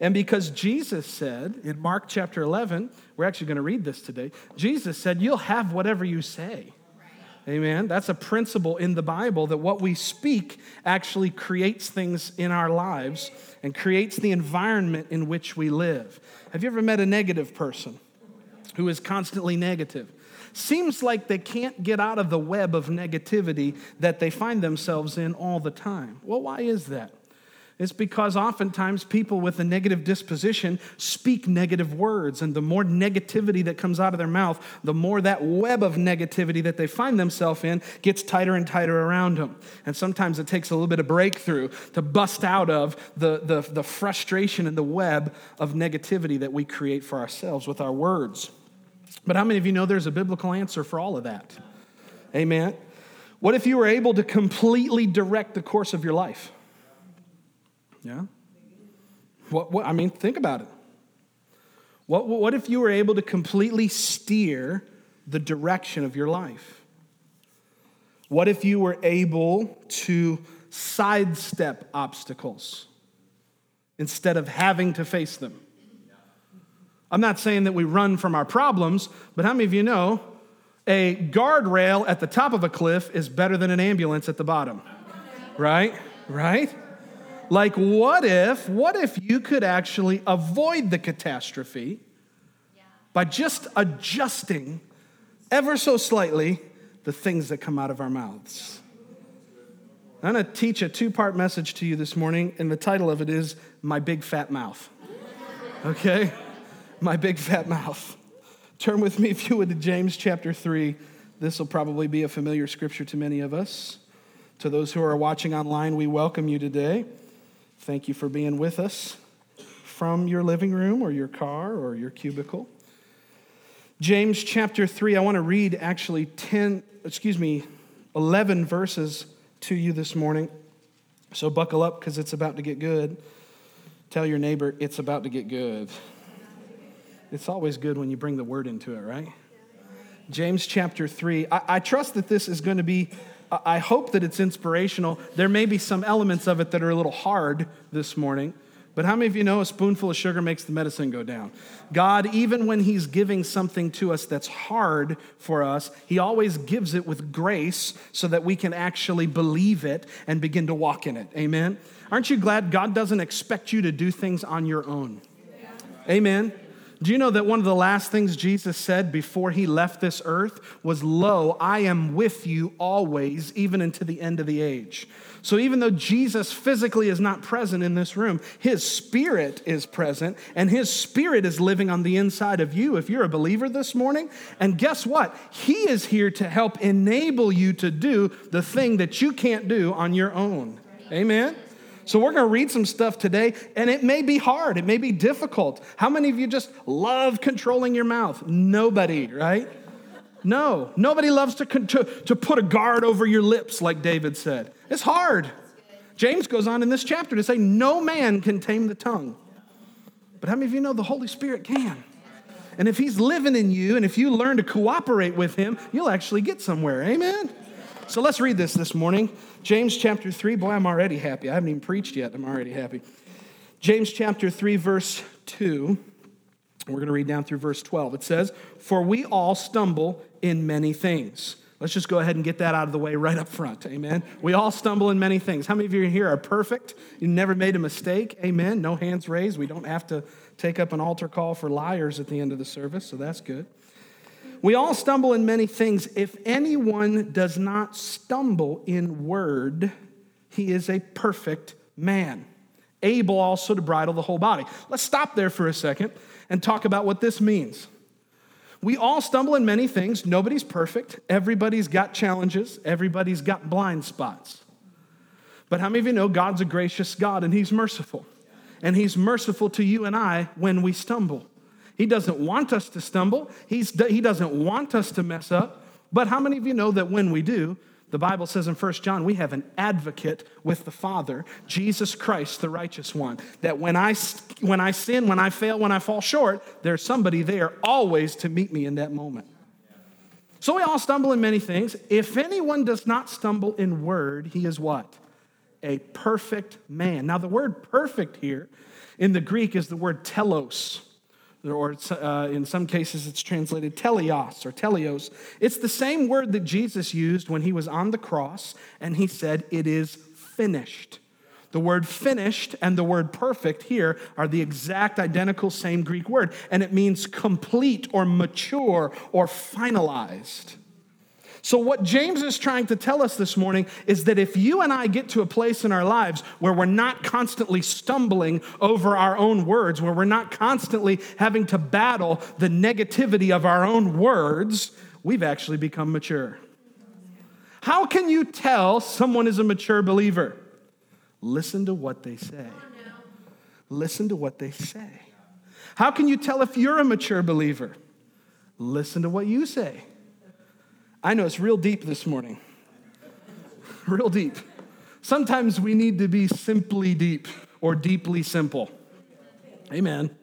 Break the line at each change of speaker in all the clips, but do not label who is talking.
And because Jesus said in Mark chapter 11, we're actually going to read this today. Jesus said, You'll have whatever you say. Amen. That's a principle in the Bible that what we speak actually creates things in our lives and creates the environment in which we live. Have you ever met a negative person who is constantly negative? Seems like they can't get out of the web of negativity that they find themselves in all the time. Well, why is that? It's because oftentimes people with a negative disposition speak negative words, and the more negativity that comes out of their mouth, the more that web of negativity that they find themselves in gets tighter and tighter around them. And sometimes it takes a little bit of breakthrough to bust out of the, the, the frustration and the web of negativity that we create for ourselves with our words. But how many of you know there's a biblical answer for all of that? Amen. What if you were able to completely direct the course of your life? Yeah? What, what, I mean, think about it. What, what if you were able to completely steer the direction of your life? What if you were able to sidestep obstacles instead of having to face them? I'm not saying that we run from our problems, but how many of you know a guardrail at the top of a cliff is better than an ambulance at the bottom? Right? Right? Like, what if, what if you could actually avoid the catastrophe by just adjusting ever so slightly the things that come out of our mouths? I'm going to teach a two part message to you this morning, and the title of it is My Big Fat Mouth. Okay? My Big Fat Mouth. Turn with me, if you would, to James chapter 3. This will probably be a familiar scripture to many of us. To those who are watching online, we welcome you today. Thank you for being with us from your living room or your car or your cubicle. James chapter 3, I want to read actually 10, excuse me, 11 verses to you this morning. So buckle up because it's about to get good. Tell your neighbor, it's about to get good. It's always good when you bring the word into it, right? James chapter 3. I, I trust that this is going to be I hope that it's inspirational. There may be some elements of it that are a little hard this morning, but how many of you know a spoonful of sugar makes the medicine go down? God, even when He's giving something to us that's hard for us, He always gives it with grace so that we can actually believe it and begin to walk in it. Amen? Aren't you glad God doesn't expect you to do things on your own? Amen. Do you know that one of the last things Jesus said before he left this earth was, Lo, I am with you always, even into the end of the age? So even though Jesus physically is not present in this room, his spirit is present, and his spirit is living on the inside of you if you're a believer this morning. And guess what? He is here to help enable you to do the thing that you can't do on your own. Amen. So, we're going to read some stuff today, and it may be hard. It may be difficult. How many of you just love controlling your mouth? Nobody, right? No, nobody loves to, to, to put a guard over your lips, like David said. It's hard. James goes on in this chapter to say, No man can tame the tongue. But how many of you know the Holy Spirit can? And if He's living in you, and if you learn to cooperate with Him, you'll actually get somewhere. Amen? So let's read this this morning. James chapter 3. Boy, I'm already happy. I haven't even preached yet. I'm already happy. James chapter 3, verse 2. We're going to read down through verse 12. It says, For we all stumble in many things. Let's just go ahead and get that out of the way right up front. Amen. We all stumble in many things. How many of you here are perfect? You never made a mistake. Amen. No hands raised. We don't have to take up an altar call for liars at the end of the service, so that's good. We all stumble in many things. If anyone does not stumble in word, he is a perfect man, able also to bridle the whole body. Let's stop there for a second and talk about what this means. We all stumble in many things. Nobody's perfect. Everybody's got challenges. Everybody's got blind spots. But how many of you know God's a gracious God and He's merciful? And He's merciful to you and I when we stumble. He doesn't want us to stumble, He's, He doesn't want us to mess up. But how many of you know that when we do, the Bible says in 1 John, we have an advocate with the Father, Jesus Christ, the righteous one. That when I, when I sin, when I fail, when I fall short, there's somebody there always to meet me in that moment. So we all stumble in many things. If anyone does not stumble in word, he is what? A perfect man. Now, the word perfect here in the Greek is the word telos or uh, in some cases it's translated teleos or teleos. It's the same word that Jesus used when he was on the cross and he said, It is finished. The word finished and the word perfect here are the exact identical same Greek word, and it means complete or mature or finalized. So, what James is trying to tell us this morning is that if you and I get to a place in our lives where we're not constantly stumbling over our own words, where we're not constantly having to battle the negativity of our own words, we've actually become mature. How can you tell someone is a mature believer? Listen to what they say. Listen to what they say. How can you tell if you're a mature believer? Listen to what you say. I know it's real deep this morning. real deep. Sometimes we need to be simply deep or deeply simple. Amen.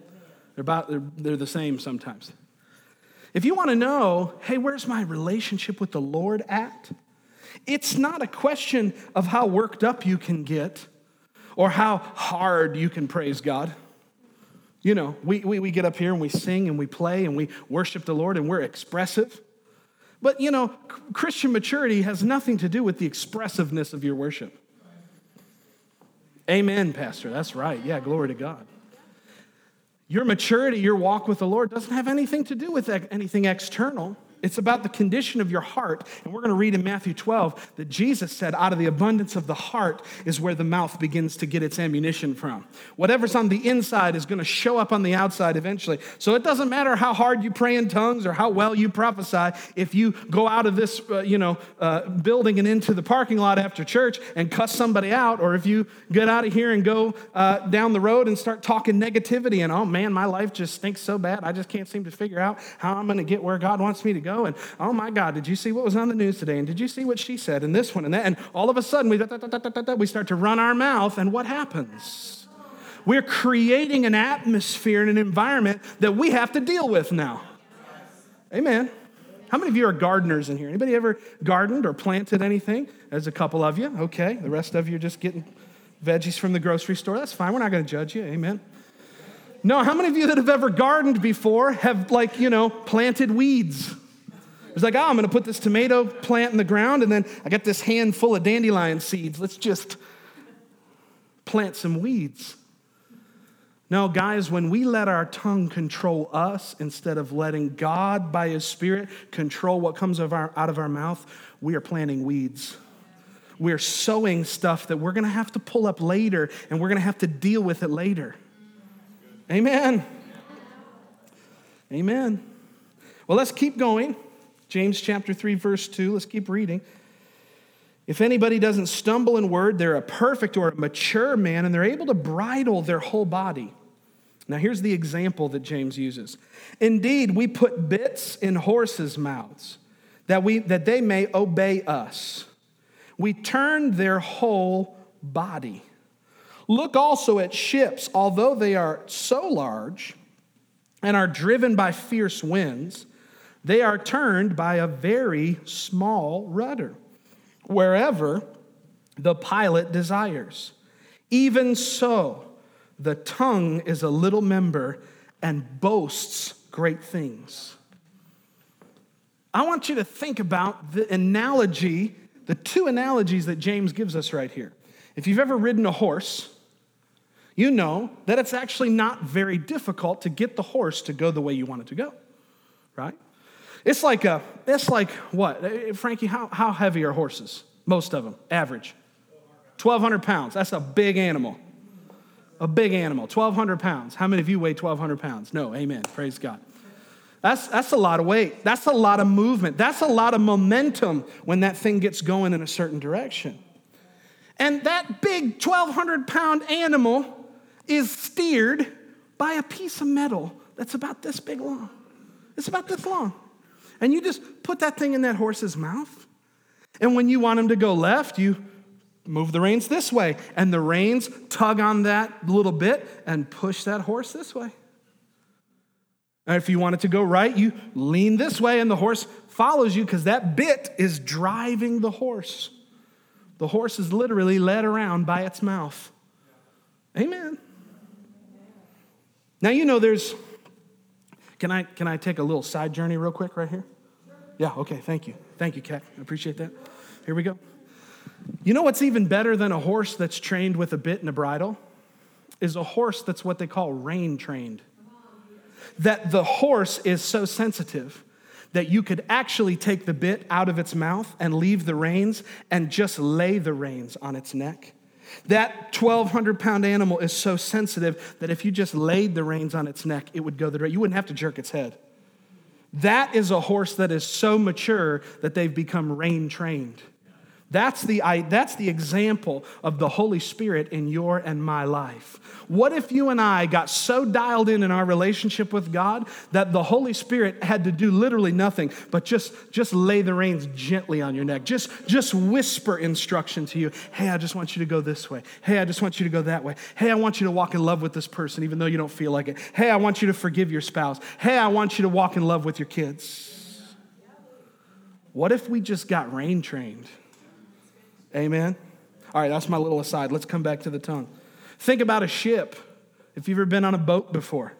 They're, about, they're, they're the same sometimes. If you want to know, hey, where's my relationship with the Lord at? It's not a question of how worked up you can get or how hard you can praise God. You know, we, we, we get up here and we sing and we play and we worship the Lord and we're expressive. But you know, Christian maturity has nothing to do with the expressiveness of your worship. Amen, Pastor. That's right. Yeah, glory to God. Your maturity, your walk with the Lord doesn't have anything to do with anything external. It's about the condition of your heart. And we're going to read in Matthew 12 that Jesus said, out of the abundance of the heart is where the mouth begins to get its ammunition from. Whatever's on the inside is going to show up on the outside eventually. So it doesn't matter how hard you pray in tongues or how well you prophesy. If you go out of this, uh, you know, uh, building and into the parking lot after church and cuss somebody out, or if you get out of here and go uh, down the road and start talking negativity and, oh man, my life just stinks so bad. I just can't seem to figure out how I'm going to get where God wants me to go go. And oh my God, did you see what was on the news today? And did you see what she said? And this one and that. And all of a sudden, we, we start to run our mouth. And what happens? We're creating an atmosphere and an environment that we have to deal with now. Amen. How many of you are gardeners in here? Anybody ever gardened or planted anything? There's a couple of you. Okay. The rest of you are just getting veggies from the grocery store. That's fine. We're not going to judge you. Amen. No, how many of you that have ever gardened before have, like, you know, planted weeds? It's like, oh, I'm going to put this tomato plant in the ground, and then I got this handful of dandelion seeds. Let's just plant some weeds. No, guys, when we let our tongue control us instead of letting God, by His Spirit, control what comes of our, out of our mouth, we are planting weeds. We're sowing stuff that we're going to have to pull up later, and we're going to have to deal with it later. Amen. Amen. Well, let's keep going. James chapter 3, verse 2. Let's keep reading. If anybody doesn't stumble in word, they're a perfect or a mature man, and they're able to bridle their whole body. Now, here's the example that James uses. Indeed, we put bits in horses' mouths that, we, that they may obey us. We turn their whole body. Look also at ships, although they are so large and are driven by fierce winds they are turned by a very small rudder, wherever the pilot desires. Even so, the tongue is a little member and boasts great things. I want you to think about the analogy, the two analogies that James gives us right here. If you've ever ridden a horse, you know that it's actually not very difficult to get the horse to go the way you want it to go, right? It's like a, it's like what? Eh, Frankie, how, how heavy are horses? Most of them, average. 1,200 pounds. That's a big animal. A big animal, 1,200 pounds. How many of you weigh 1,200 pounds? No, amen. Praise God. That's, that's a lot of weight. That's a lot of movement. That's a lot of momentum when that thing gets going in a certain direction. And that big 1,200 pound animal is steered by a piece of metal that's about this big long. It's about this long. And you just put that thing in that horse's mouth. And when you want him to go left, you move the reins this way. And the reins tug on that little bit and push that horse this way. And if you want it to go right, you lean this way and the horse follows you because that bit is driving the horse. The horse is literally led around by its mouth. Amen. Now, you know, there's. Can I, can I take a little side journey real quick right here? Yeah, okay, thank you. Thank you, Kat. I appreciate that. Here we go. You know what's even better than a horse that's trained with a bit and a bridle? Is a horse that's what they call rein trained. That the horse is so sensitive that you could actually take the bit out of its mouth and leave the reins and just lay the reins on its neck that 1,200 pound animal is so sensitive that if you just laid the reins on its neck, it would go the You wouldn't have to jerk its head. That is a horse that is so mature that they've become rein trained. That's the, that's the example of the Holy Spirit in your and my life. What if you and I got so dialed in in our relationship with God that the Holy Spirit had to do literally nothing but just, just lay the reins gently on your neck, just, just whisper instruction to you. Hey, I just want you to go this way. Hey, I just want you to go that way. Hey, I want you to walk in love with this person even though you don't feel like it. Hey, I want you to forgive your spouse. Hey, I want you to walk in love with your kids. What if we just got rein trained? Amen? All right, that's my little aside. Let's come back to the tongue. Think about a ship. If you've ever been on a boat before,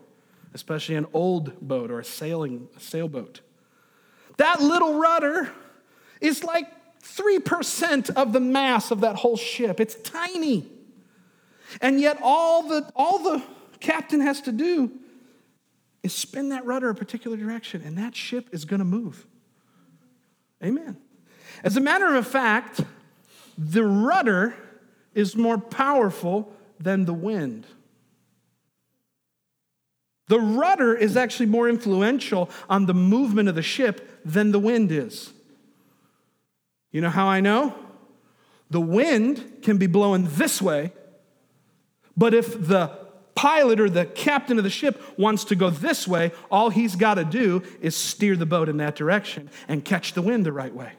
especially an old boat or a sailing a sailboat, that little rudder is like 3% of the mass of that whole ship. It's tiny. And yet all the all the captain has to do is spin that rudder a particular direction and that ship is going to move. Amen. As a matter of fact, the rudder is more powerful than the wind. The rudder is actually more influential on the movement of the ship than the wind is. You know how I know? The wind can be blowing this way, but if the pilot or the captain of the ship wants to go this way, all he's got to do is steer the boat in that direction and catch the wind the right way.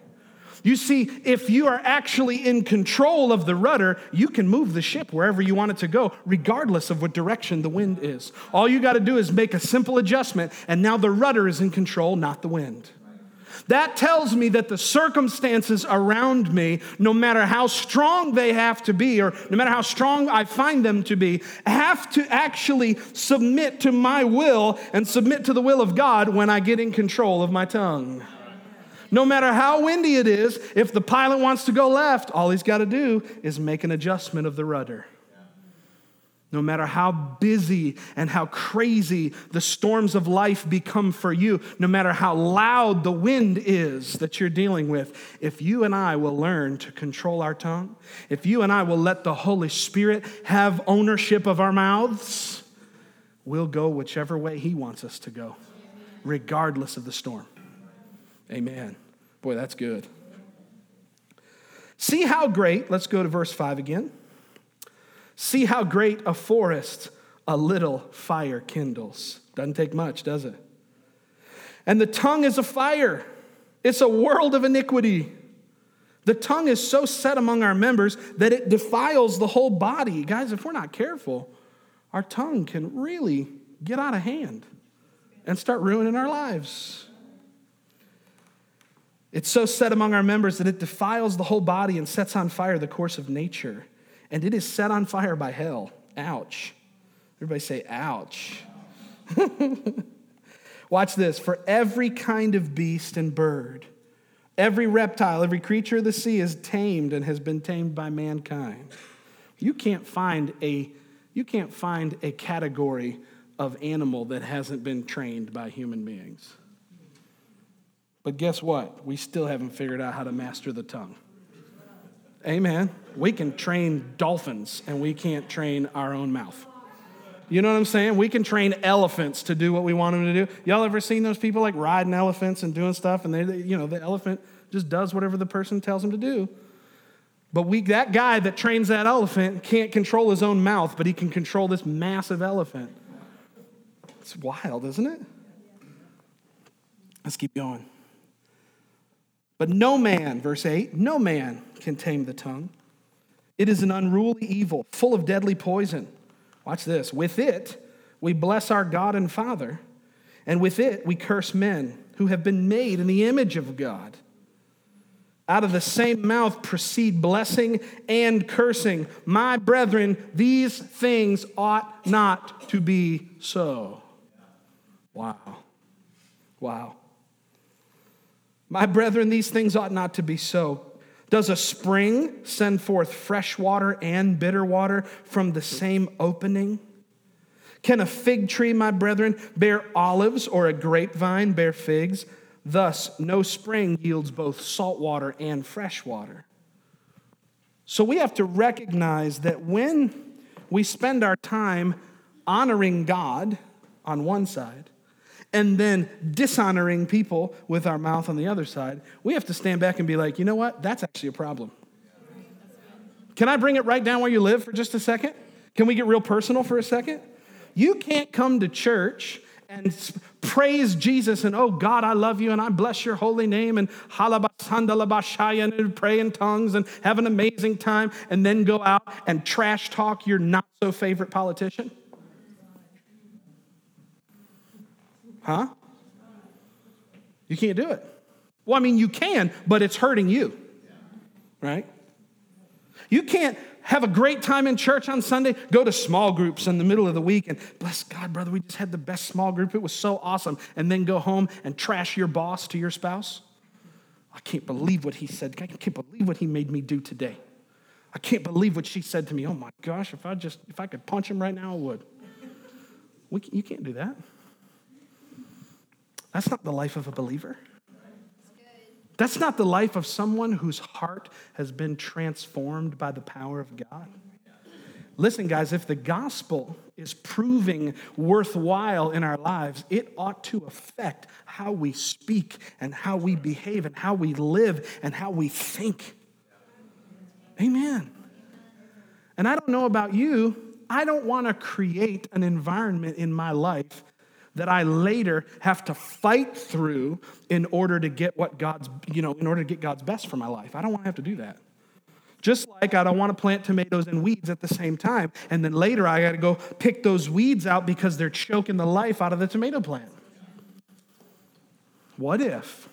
You see, if you are actually in control of the rudder, you can move the ship wherever you want it to go, regardless of what direction the wind is. All you got to do is make a simple adjustment, and now the rudder is in control, not the wind. That tells me that the circumstances around me, no matter how strong they have to be, or no matter how strong I find them to be, have to actually submit to my will and submit to the will of God when I get in control of my tongue. No matter how windy it is, if the pilot wants to go left, all he's got to do is make an adjustment of the rudder. No matter how busy and how crazy the storms of life become for you, no matter how loud the wind is that you're dealing with, if you and I will learn to control our tongue, if you and I will let the Holy Spirit have ownership of our mouths, we'll go whichever way He wants us to go, regardless of the storm. Amen. Boy, that's good. See how great, let's go to verse 5 again. See how great a forest a little fire kindles. Doesn't take much, does it? And the tongue is a fire, it's a world of iniquity. The tongue is so set among our members that it defiles the whole body. Guys, if we're not careful, our tongue can really get out of hand and start ruining our lives. It's so set among our members that it defiles the whole body and sets on fire the course of nature. And it is set on fire by hell. Ouch. Everybody say, ouch. Watch this. For every kind of beast and bird, every reptile, every creature of the sea is tamed and has been tamed by mankind. You can't find a, you can't find a category of animal that hasn't been trained by human beings. But guess what? We still haven't figured out how to master the tongue. Amen. We can train dolphins and we can't train our own mouth. You know what I'm saying? We can train elephants to do what we want them to do. Y'all ever seen those people like riding elephants and doing stuff and they, you know, the elephant just does whatever the person tells him to do. But we, that guy that trains that elephant can't control his own mouth, but he can control this massive elephant. It's wild, isn't it? Let's keep going. But no man, verse 8, no man can tame the tongue. It is an unruly evil, full of deadly poison. Watch this. With it, we bless our God and Father, and with it, we curse men who have been made in the image of God. Out of the same mouth proceed blessing and cursing. My brethren, these things ought not to be so. Wow. Wow. My brethren, these things ought not to be so. Does a spring send forth fresh water and bitter water from the same opening? Can a fig tree, my brethren, bear olives or a grapevine bear figs? Thus, no spring yields both salt water and fresh water. So we have to recognize that when we spend our time honoring God on one side and then dishonoring people with our mouth on the other side, we have to stand back and be like, you know what? That's actually a problem. Can I bring it right down where you live for just a second? Can we get real personal for a second? You can't come to church and praise Jesus and, oh God, I love you and I bless your holy name and halabasandalabashaya and pray in tongues and have an amazing time and then go out and trash talk your not so favorite politician? Huh? You can't do it. Well, I mean, you can, but it's hurting you, right? You can't have a great time in church on Sunday, go to small groups in the middle of the week, and bless God, brother, we just had the best small group. It was so awesome. And then go home and trash your boss to your spouse. I can't believe what he said. I can't believe what he made me do today. I can't believe what she said to me. Oh my gosh, if I just, if I could punch him right now, I would. We, you can't do that. That's not the life of a believer. That's not the life of someone whose heart has been transformed by the power of God. Listen, guys, if the gospel is proving worthwhile in our lives, it ought to affect how we speak and how we behave and how we live and how we think. Amen. And I don't know about you, I don't want to create an environment in my life that I later have to fight through in order to get what God's, you know, in order to get God's best for my life. I don't want to have to do that. Just like I don't want to plant tomatoes and weeds at the same time. And then later I got to go pick those weeds out because they're choking the life out of the tomato plant. What if?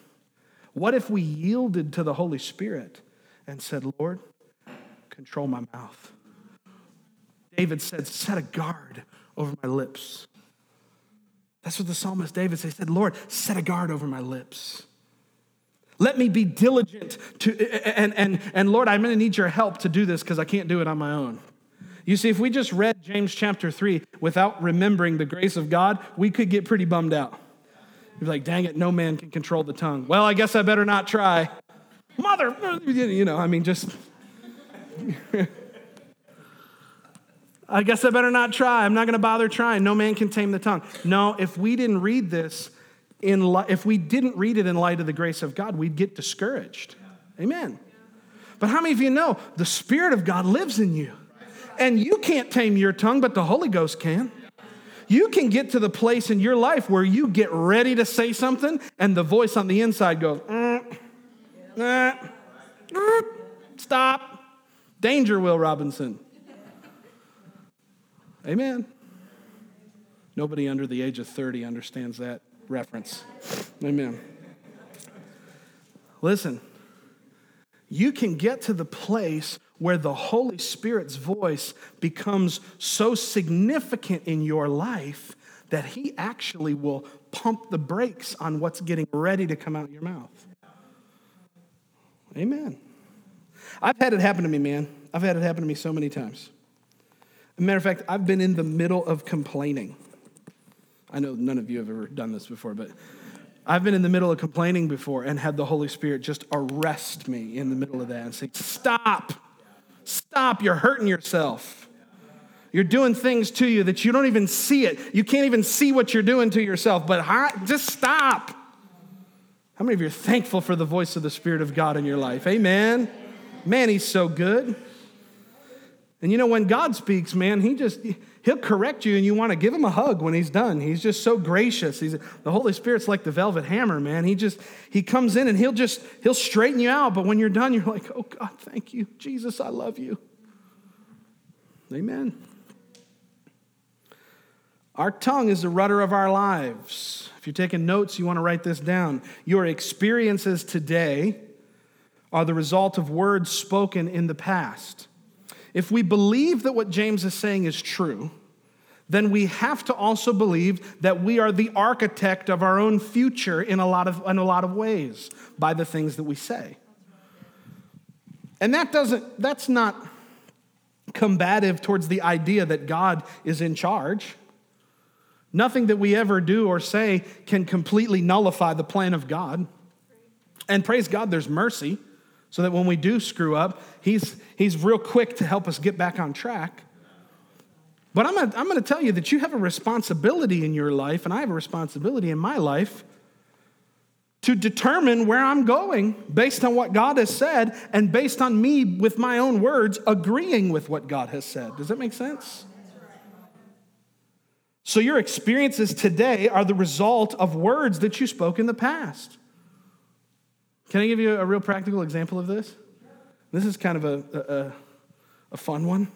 What if we yielded to the Holy Spirit and said, Lord, control my mouth? David said, set a guard over my lips. That's what the psalmist David said. He said, Lord, set a guard over my lips. Let me be diligent to, and, and, and Lord, I'm going to need your help to do this because I can't do it on my own. You see, if we just read James chapter 3 without remembering the grace of God, we could get pretty bummed out. You're like, dang it, no man can control the tongue. Well, I guess I better not try. Mother, you know, I mean, just. I guess I better not try. I'm not going to bother trying. No man can tame the tongue. No, if we didn't read this in li- if we didn't read it in light of the grace of God, we'd get discouraged. Amen. But how many of you know the Spirit of God lives in you? And you can't tame your tongue, but the Holy Ghost can. You can get to the place in your life where you get ready to say something, and the voice on the inside goes, mm, mm, mm, stop. Danger, Will Robinson. Amen. Nobody under the age of 30 understands that reference. Amen. Listen, you can get to the place where the Holy Spirit's voice becomes so significant in your life that He actually will pump the brakes on what's getting ready to come out of your mouth. Amen. I've had it happen to me, man. I've had it happen to me so many times. Matter of fact, I've been in the middle of complaining. I know none of you have ever done this before, but I've been in the middle of complaining before and had the Holy Spirit just arrest me in the middle of that and say, Stop, stop, you're hurting yourself. You're doing things to you that you don't even see it. You can't even see what you're doing to yourself, but just stop. How many of you are thankful for the voice of the Spirit of God in your life? Amen. Man, He's so good. And you know, when God speaks, man, he just, he'll correct you and you want to give him a hug when he's done. He's just so gracious. He's, the Holy Spirit's like the velvet hammer, man. He just, he comes in and he'll just, he'll straighten you out. But when you're done, you're like, oh God, thank you. Jesus, I love you. Amen. Our tongue is the rudder of our lives. If you're taking notes, you want to write this down. Your experiences today are the result of words spoken in the past. If we believe that what James is saying is true, then we have to also believe that we are the architect of our own future in a lot of, in a lot of ways by the things that we say. And that doesn't, that's not combative towards the idea that God is in charge. Nothing that we ever do or say can completely nullify the plan of God. And praise God, there's mercy so that when we do screw up, he's, he's real quick to help us get back on track. But I'm gonna, I'm gonna tell you that you have a responsibility in your life, and I have a responsibility in my life to determine where I'm going based on what God has said and based on me, with my own words, agreeing with what God has said. Does that make sense? So, your experiences today are the result of words that you spoke in the past. Can I give you a real practical example of this? This is kind of a, a, a fun one.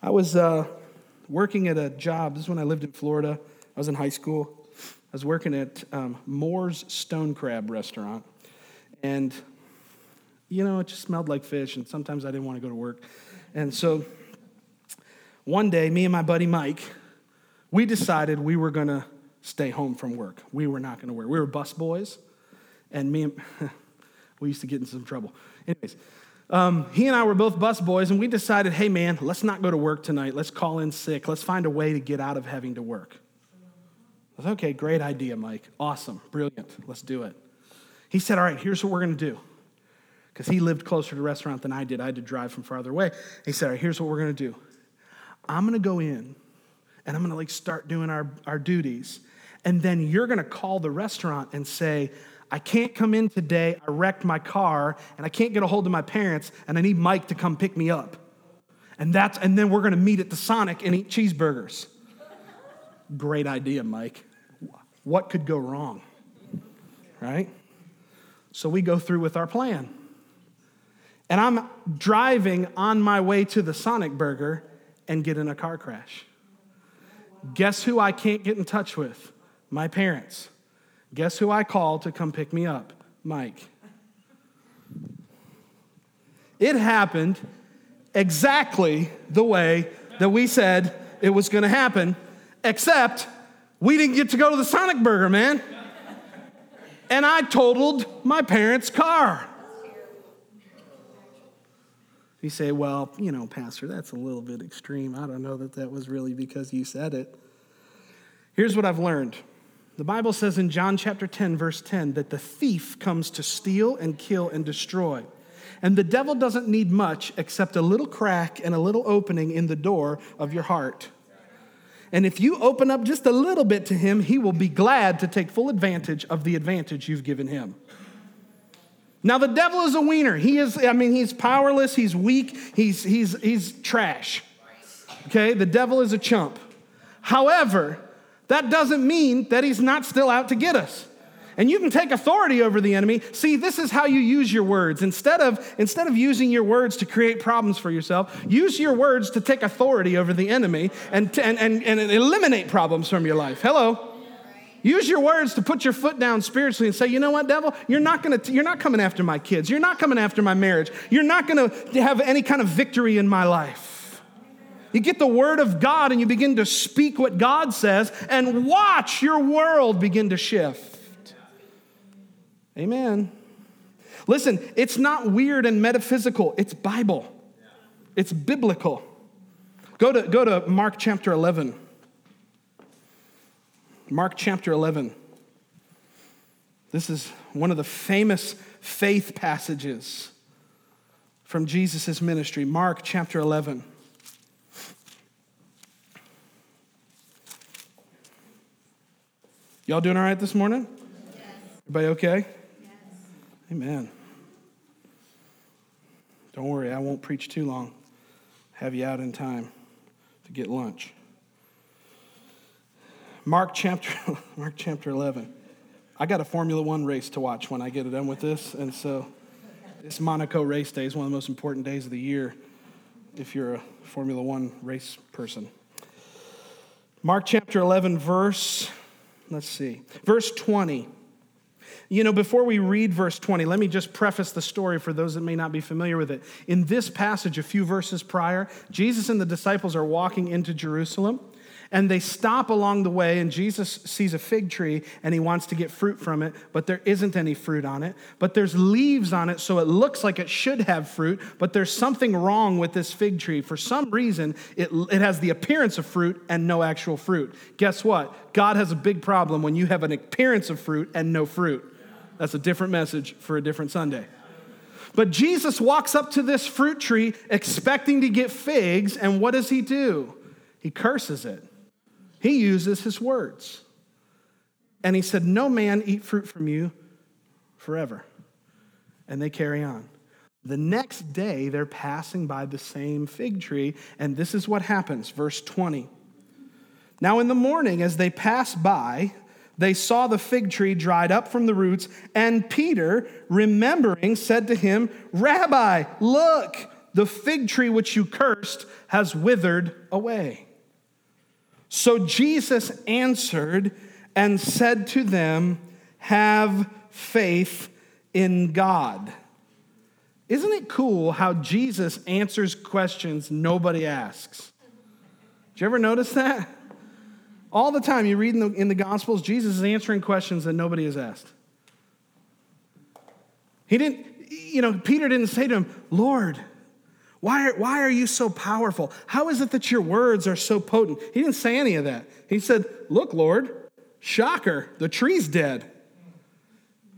I was uh, working at a job. This is when I lived in Florida. I was in high school. I was working at um, Moore's Stone Crab Restaurant. And, you know, it just smelled like fish, and sometimes I didn't want to go to work. And so one day, me and my buddy Mike, we decided we were going to stay home from work. We were not going to work. We were bus boys, and me and we used to get in some trouble. Anyways, um, he and I were both bus boys, and we decided, hey, man, let's not go to work tonight. Let's call in sick. Let's find a way to get out of having to work. I was, okay, great idea, Mike. Awesome, brilliant. Let's do it. He said, all right, here's what we're going to do. Because he lived closer to the restaurant than I did. I had to drive from farther away. He said, all right, here's what we're going to do. I'm going to go in, and I'm going to like start doing our, our duties. And then you're going to call the restaurant and say, I can't come in today. I wrecked my car and I can't get a hold of my parents and I need Mike to come pick me up. And that's and then we're going to meet at the Sonic and eat cheeseburgers. Great idea, Mike. What could go wrong? Right? So we go through with our plan. And I'm driving on my way to the Sonic Burger and get in a car crash. Guess who I can't get in touch with? My parents. Guess who I called to come pick me up? Mike. It happened exactly the way that we said it was going to happen, except we didn't get to go to the Sonic Burger, man. And I totaled my parents' car. You say, well, you know, Pastor, that's a little bit extreme. I don't know that that was really because you said it. Here's what I've learned the Bible says in John chapter 10, verse 10, that the thief comes to steal and kill and destroy. And the devil doesn't need much except a little crack and a little opening in the door of your heart. And if you open up just a little bit to him, he will be glad to take full advantage of the advantage you've given him. Now, the devil is a wiener. He is, I mean, he's powerless, he's weak, he's, he's, he's trash. Okay? The devil is a chump. However, that doesn't mean that he's not still out to get us. And you can take authority over the enemy. See, this is how you use your words. Instead of, instead of using your words to create problems for yourself, use your words to take authority over the enemy and, and, and, and eliminate problems from your life. Hello? Use your words to put your foot down spiritually and say, you know what, devil? You're not gonna, you're not coming after my kids. You're not coming after my marriage. You're not gonna have any kind of victory in my life. You get the word of God and you begin to speak what God says and watch your world begin to shift. Amen. Listen, it's not weird and metaphysical, it's Bible. It's biblical. Go to, go to Mark chapter 11. Mark chapter 11. This is one of the famous faith passages from Jesus' ministry. Mark chapter 11. Y'all doing all right this morning? Yes. Everybody okay? Yes. Amen. Don't worry, I won't preach too long. have you out in time to get lunch. Mark chapter, Mark chapter 11. I got a Formula One race to watch when I get it done with this, and so this Monaco race day is one of the most important days of the year if you're a Formula One race person. Mark chapter 11, verse, let's see, verse 20. You know, before we read verse 20, let me just preface the story for those that may not be familiar with it. In this passage, a few verses prior, Jesus and the disciples are walking into Jerusalem. And they stop along the way, and Jesus sees a fig tree and he wants to get fruit from it, but there isn't any fruit on it. But there's leaves on it, so it looks like it should have fruit, but there's something wrong with this fig tree. For some reason, it, it has the appearance of fruit and no actual fruit. Guess what? God has a big problem when you have an appearance of fruit and no fruit. That's a different message for a different Sunday. But Jesus walks up to this fruit tree expecting to get figs, and what does he do? He curses it. He uses his words. And he said, No man eat fruit from you forever. And they carry on. The next day, they're passing by the same fig tree, and this is what happens. Verse 20. Now, in the morning, as they passed by, they saw the fig tree dried up from the roots, and Peter, remembering, said to him, Rabbi, look, the fig tree which you cursed has withered away. So Jesus answered and said to them, Have faith in God. Isn't it cool how Jesus answers questions nobody asks? Did you ever notice that? All the time you read in the, in the Gospels, Jesus is answering questions that nobody has asked. He didn't, you know, Peter didn't say to him, Lord, why are, why are you so powerful? How is it that your words are so potent? He didn't say any of that. He said, Look, Lord, shocker, the tree's dead.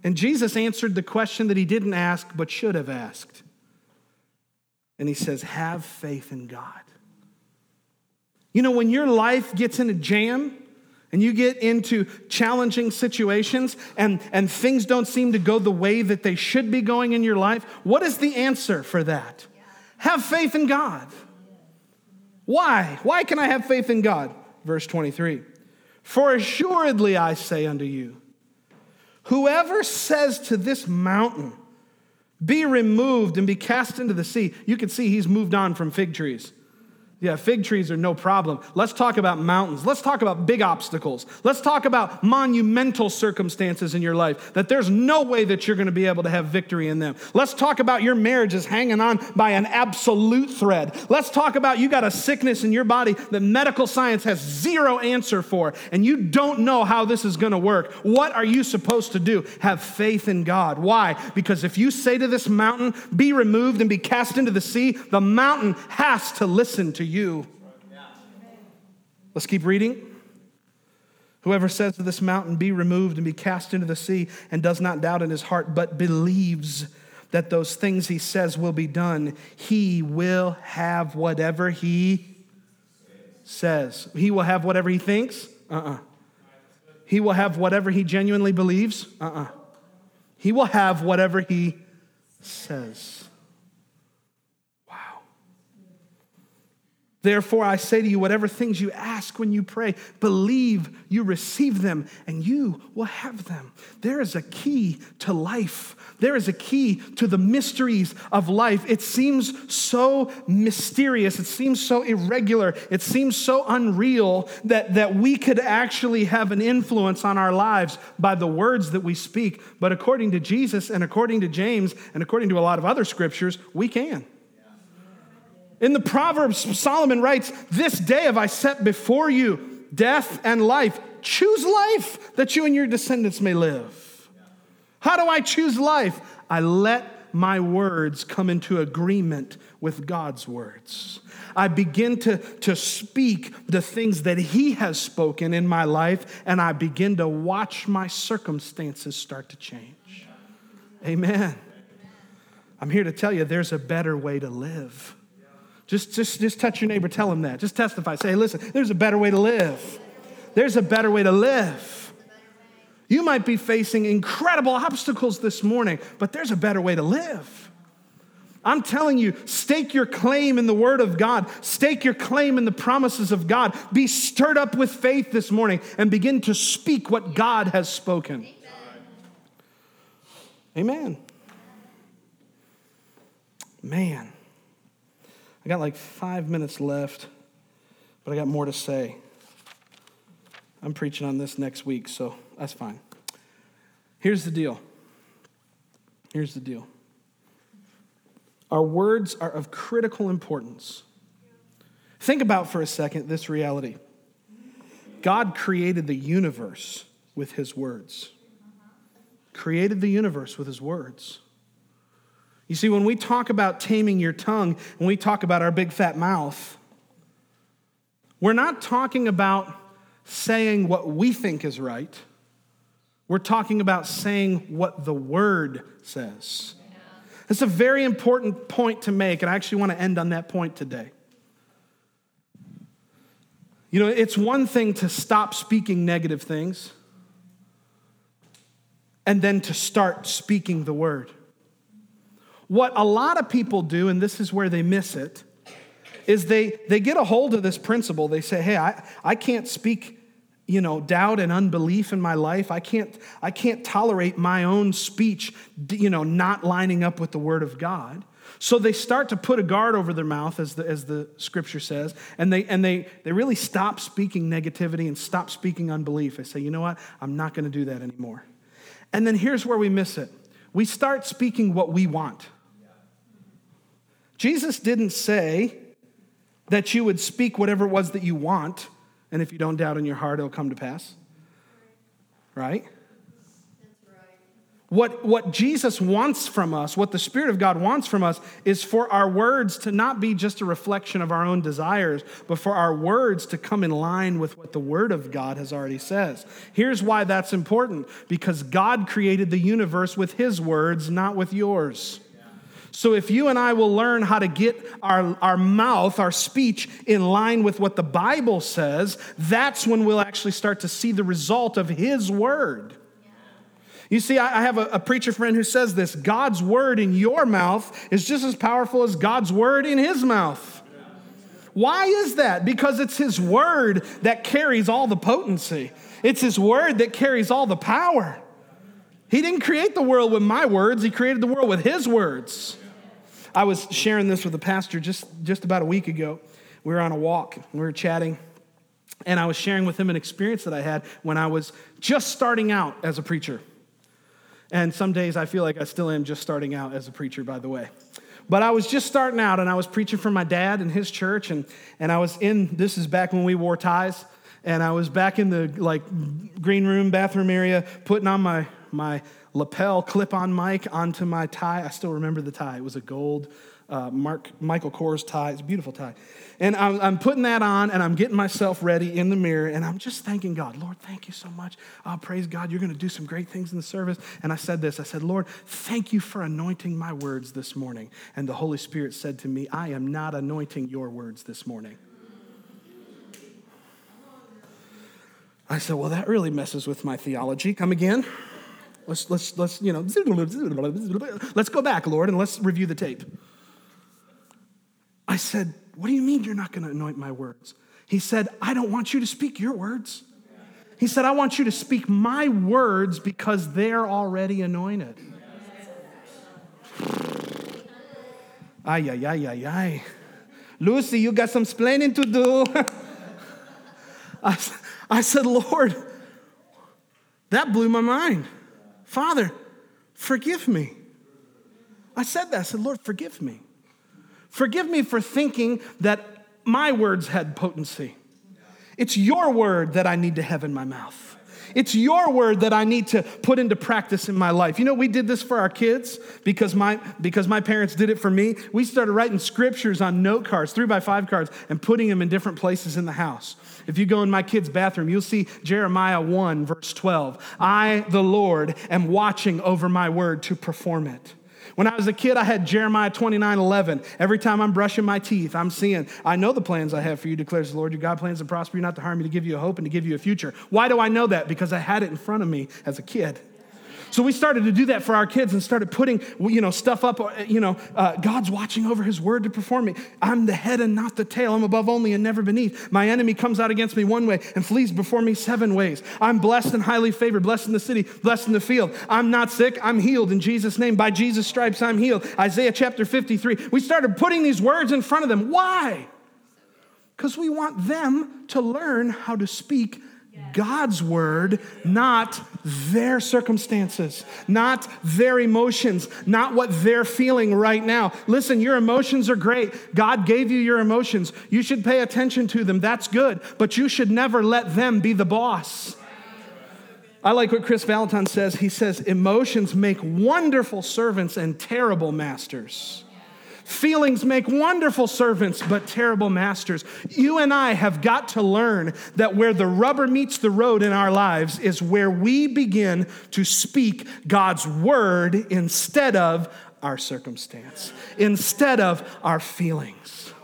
And Jesus answered the question that he didn't ask but should have asked. And he says, Have faith in God. You know, when your life gets in a jam, and you get into challenging situations and, and things don't seem to go the way that they should be going in your life, what is the answer for that? Have faith in God. Why? Why can I have faith in God? Verse 23 For assuredly I say unto you, whoever says to this mountain, be removed and be cast into the sea, you can see he's moved on from fig trees. Yeah, fig trees are no problem. Let's talk about mountains. Let's talk about big obstacles. Let's talk about monumental circumstances in your life that there's no way that you're going to be able to have victory in them. Let's talk about your marriage is hanging on by an absolute thread. Let's talk about you got a sickness in your body that medical science has zero answer for, and you don't know how this is going to work. What are you supposed to do? Have faith in God. Why? Because if you say to this mountain, be removed and be cast into the sea, the mountain has to listen to you you. Let's keep reading. Whoever says to this mountain, Be removed and be cast into the sea, and does not doubt in his heart, but believes that those things he says will be done, he will have whatever he says. He will have whatever he thinks? Uh uh-uh. uh He will have whatever he genuinely believes? Uh uh-uh. uh He will have whatever he says. Therefore, I say to you, whatever things you ask when you pray, believe you receive them and you will have them. There is a key to life. There is a key to the mysteries of life. It seems so mysterious. It seems so irregular. It seems so unreal that, that we could actually have an influence on our lives by the words that we speak. But according to Jesus and according to James and according to a lot of other scriptures, we can. In the Proverbs, Solomon writes, This day have I set before you death and life. Choose life that you and your descendants may live. How do I choose life? I let my words come into agreement with God's words. I begin to, to speak the things that He has spoken in my life, and I begin to watch my circumstances start to change. Amen. I'm here to tell you there's a better way to live. Just, just, just touch your neighbor, tell him that. Just testify. Say, hey, listen, there's a better way to live. There's a better way to live. You might be facing incredible obstacles this morning, but there's a better way to live. I'm telling you, stake your claim in the Word of God, stake your claim in the promises of God. Be stirred up with faith this morning and begin to speak what God has spoken. Amen. Man, I got like five minutes left, but I got more to say. I'm preaching on this next week, so that's fine. Here's the deal. Here's the deal. Our words are of critical importance. Think about for a second this reality God created the universe with his words. Created the universe with his words. You see, when we talk about taming your tongue, when we talk about our big fat mouth, we're not talking about saying what we think is right. We're talking about saying what the word says. That's a very important point to make, and I actually want to end on that point today. You know, it's one thing to stop speaking negative things and then to start speaking the word. What a lot of people do, and this is where they miss it, is they, they get a hold of this principle. They say, hey, I, I can't speak you know doubt and unbelief in my life. I can't i can't tolerate my own speech you know not lining up with the word of god. So they start to put a guard over their mouth as the, as the scripture says and they and they they really stop speaking negativity and stop speaking unbelief. They say you know what? I'm not going to do that anymore. And then here's where we miss it we start speaking what we want jesus didn't say that you would speak whatever it was that you want and if you don't doubt in your heart, it'll come to pass. Right? What, what Jesus wants from us, what the Spirit of God wants from us, is for our words to not be just a reflection of our own desires, but for our words to come in line with what the Word of God has already says. Here's why that's important because God created the universe with His words, not with yours. So, if you and I will learn how to get our, our mouth, our speech, in line with what the Bible says, that's when we'll actually start to see the result of His Word. You see, I have a, preacher friend who says this God's Word in your mouth is just as powerful as God's Word in His mouth. Why is that? Because it's His Word that carries all the potency, it's His Word that carries all the power. He didn't create the world with my words, He created the world with His words. I was sharing this with a pastor just, just about a week ago. We were on a walk, we were chatting, and I was sharing with him an experience that I had when I was just starting out as a preacher. And some days I feel like I still am just starting out as a preacher, by the way. But I was just starting out and I was preaching for my dad and his church. And, and I was in, this is back when we wore ties. And I was back in the like green room, bathroom area, putting on my, my lapel clip on mic onto my tie. I still remember the tie. It was a gold uh, Mark, Michael Kors tie. It's a beautiful tie. And I'm, I'm, putting that on and I'm getting myself ready in the mirror and I'm just thanking God, Lord, thank you so much. Oh, praise God, you're going to do some great things in the service. And I said this I said, Lord, thank you for anointing my words this morning. And the Holy Spirit said to me, I am not anointing your words this morning. I said, Well, that really messes with my theology. Come again. Let's, let's, let's, you know, let's go back, Lord, and let's review the tape. I said, What do you mean you're not going to anoint my words? He said, I don't want you to speak your words. He said, I want you to speak my words because they're already anointed. Ay, ay, ay, ay, ay. Lucy, you got some splaining to do. I, I said, Lord, that blew my mind. Father, forgive me. I said that. I said, Lord, forgive me. Forgive me for thinking that my words had potency. It's your word that I need to have in my mouth. It's your word that I need to put into practice in my life. You know, we did this for our kids because my, because my parents did it for me. We started writing scriptures on note cards, three by five cards, and putting them in different places in the house. If you go in my kids' bathroom, you'll see Jeremiah 1, verse 12. I, the Lord, am watching over my word to perform it. When I was a kid, I had Jeremiah 29 11. Every time I'm brushing my teeth, I'm seeing, I know the plans I have for you, declares the Lord. Your God plans to prosper you, not to harm you, to give you a hope and to give you a future. Why do I know that? Because I had it in front of me as a kid. So we started to do that for our kids and started putting, you know, stuff up. You know, uh, God's watching over His word to perform me. I'm the head and not the tail. I'm above only and never beneath. My enemy comes out against me one way and flees before me seven ways. I'm blessed and highly favored, blessed in the city, blessed in the field. I'm not sick. I'm healed in Jesus' name. By Jesus' stripes, I'm healed. Isaiah chapter 53. We started putting these words in front of them. Why? Because we want them to learn how to speak God's word, not their circumstances, not their emotions, not what they're feeling right now. Listen, your emotions are great. God gave you your emotions. You should pay attention to them. That's good. But you should never let them be the boss. I like what Kris Vallotton says. He says, Emotions make wonderful servants and terrible masters. Feelings make wonderful servants, but terrible masters. You and I have got to learn that where the rubber meets the road in our lives is where we begin to speak God's word instead of our circumstance, instead of our feelings.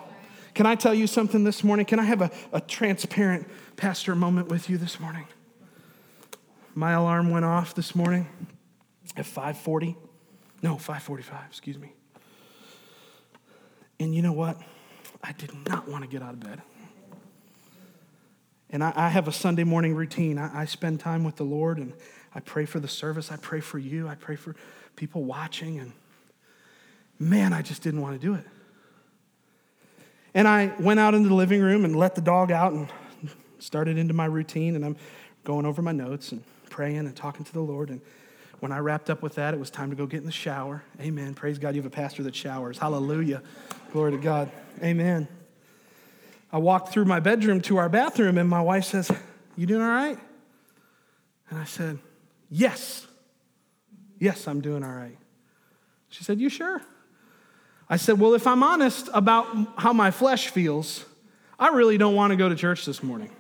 Can I tell you something this morning? Can I have a, a transparent pastor moment with you this morning? My alarm went off this morning at 5:40. No, 5:45, excuse me. And you know what? I did not want to get out of bed. And I, I have a Sunday morning routine. I, I spend time with the Lord and I pray for the service. I pray for you. I pray for people watching. And man, I just didn't want to do it. And I went out into the living room and let the dog out and started into my routine. And I'm going over my notes and praying and talking to the Lord. And when I wrapped up with that, it was time to go get in the shower. Amen. Praise God, you have a pastor that showers. Hallelujah. Glory to God. Amen. I walked through my bedroom to our bathroom, and my wife says, You doing all right? And I said, Yes. Yes, I'm doing all right. She said, You sure? I said, Well, if I'm honest about how my flesh feels, I really don't want to go to church this morning.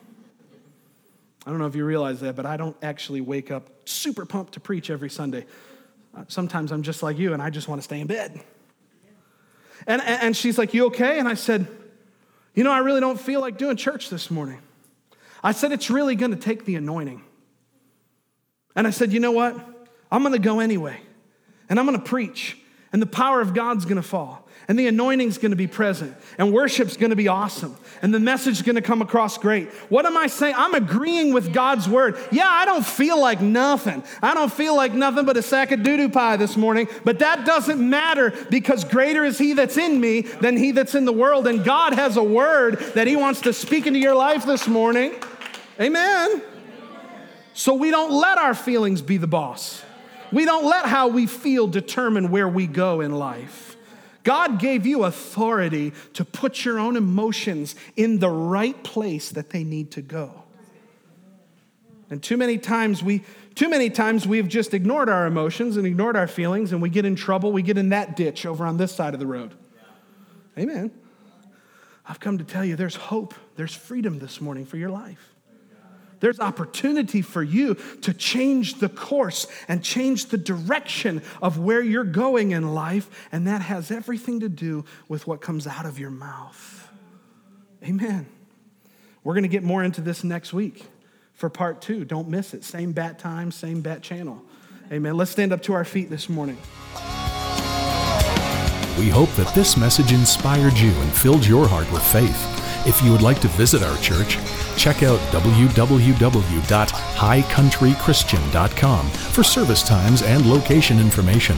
I don't know if you realize that, but I don't actually wake up super pumped to preach every Sunday. Uh, sometimes I'm just like you and I just want to stay in bed. And, and she's like, You okay? And I said, You know, I really don't feel like doing church this morning. I said, It's really going to take the anointing. And I said, You know what? I'm going to go anyway. And I'm going to preach. And the power of God's going to fall and the anointing's to be present and worship's to be awesome and the message's to come across great. What am I saying? I'm agreeing with God's word. Yeah, I don't feel like nothing. I don't feel like nothing but a sack of doo-doo pie this morning, but that doesn't matter because greater is he that's in me than he that's in the world and God has a word that he wants to speak into your life this morning. Amen. So we don't let our feelings be the boss. We don't let how we feel determine where we go in life. God gave you authority to put your own emotions in the right place that they need to go. And too many times we too many times we've just ignored our emotions and ignored our feelings and we get in trouble. We get in that ditch over on this side of the road. Amen. I've come to tell you there's hope, there's freedom this morning for your life. There's opportunity for you to change the course and change the direction of where you're going in life, and that has everything to do with what comes out of your mouth. Amen. We're going to get more into this next week for part two. Don't miss it. Same bat time, same bat channel. Amen. Let's stand up to our feet this morning.
We hope that this message inspired you and filled your heart with faith. If you would like to visit our church, check out www.highcountrychristian.com for service times and location information.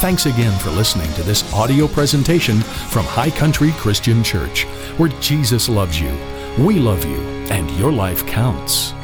Thanks again for listening to this audio presentation from High Country Christian Church, where Jesus loves you, we love you, and your life counts.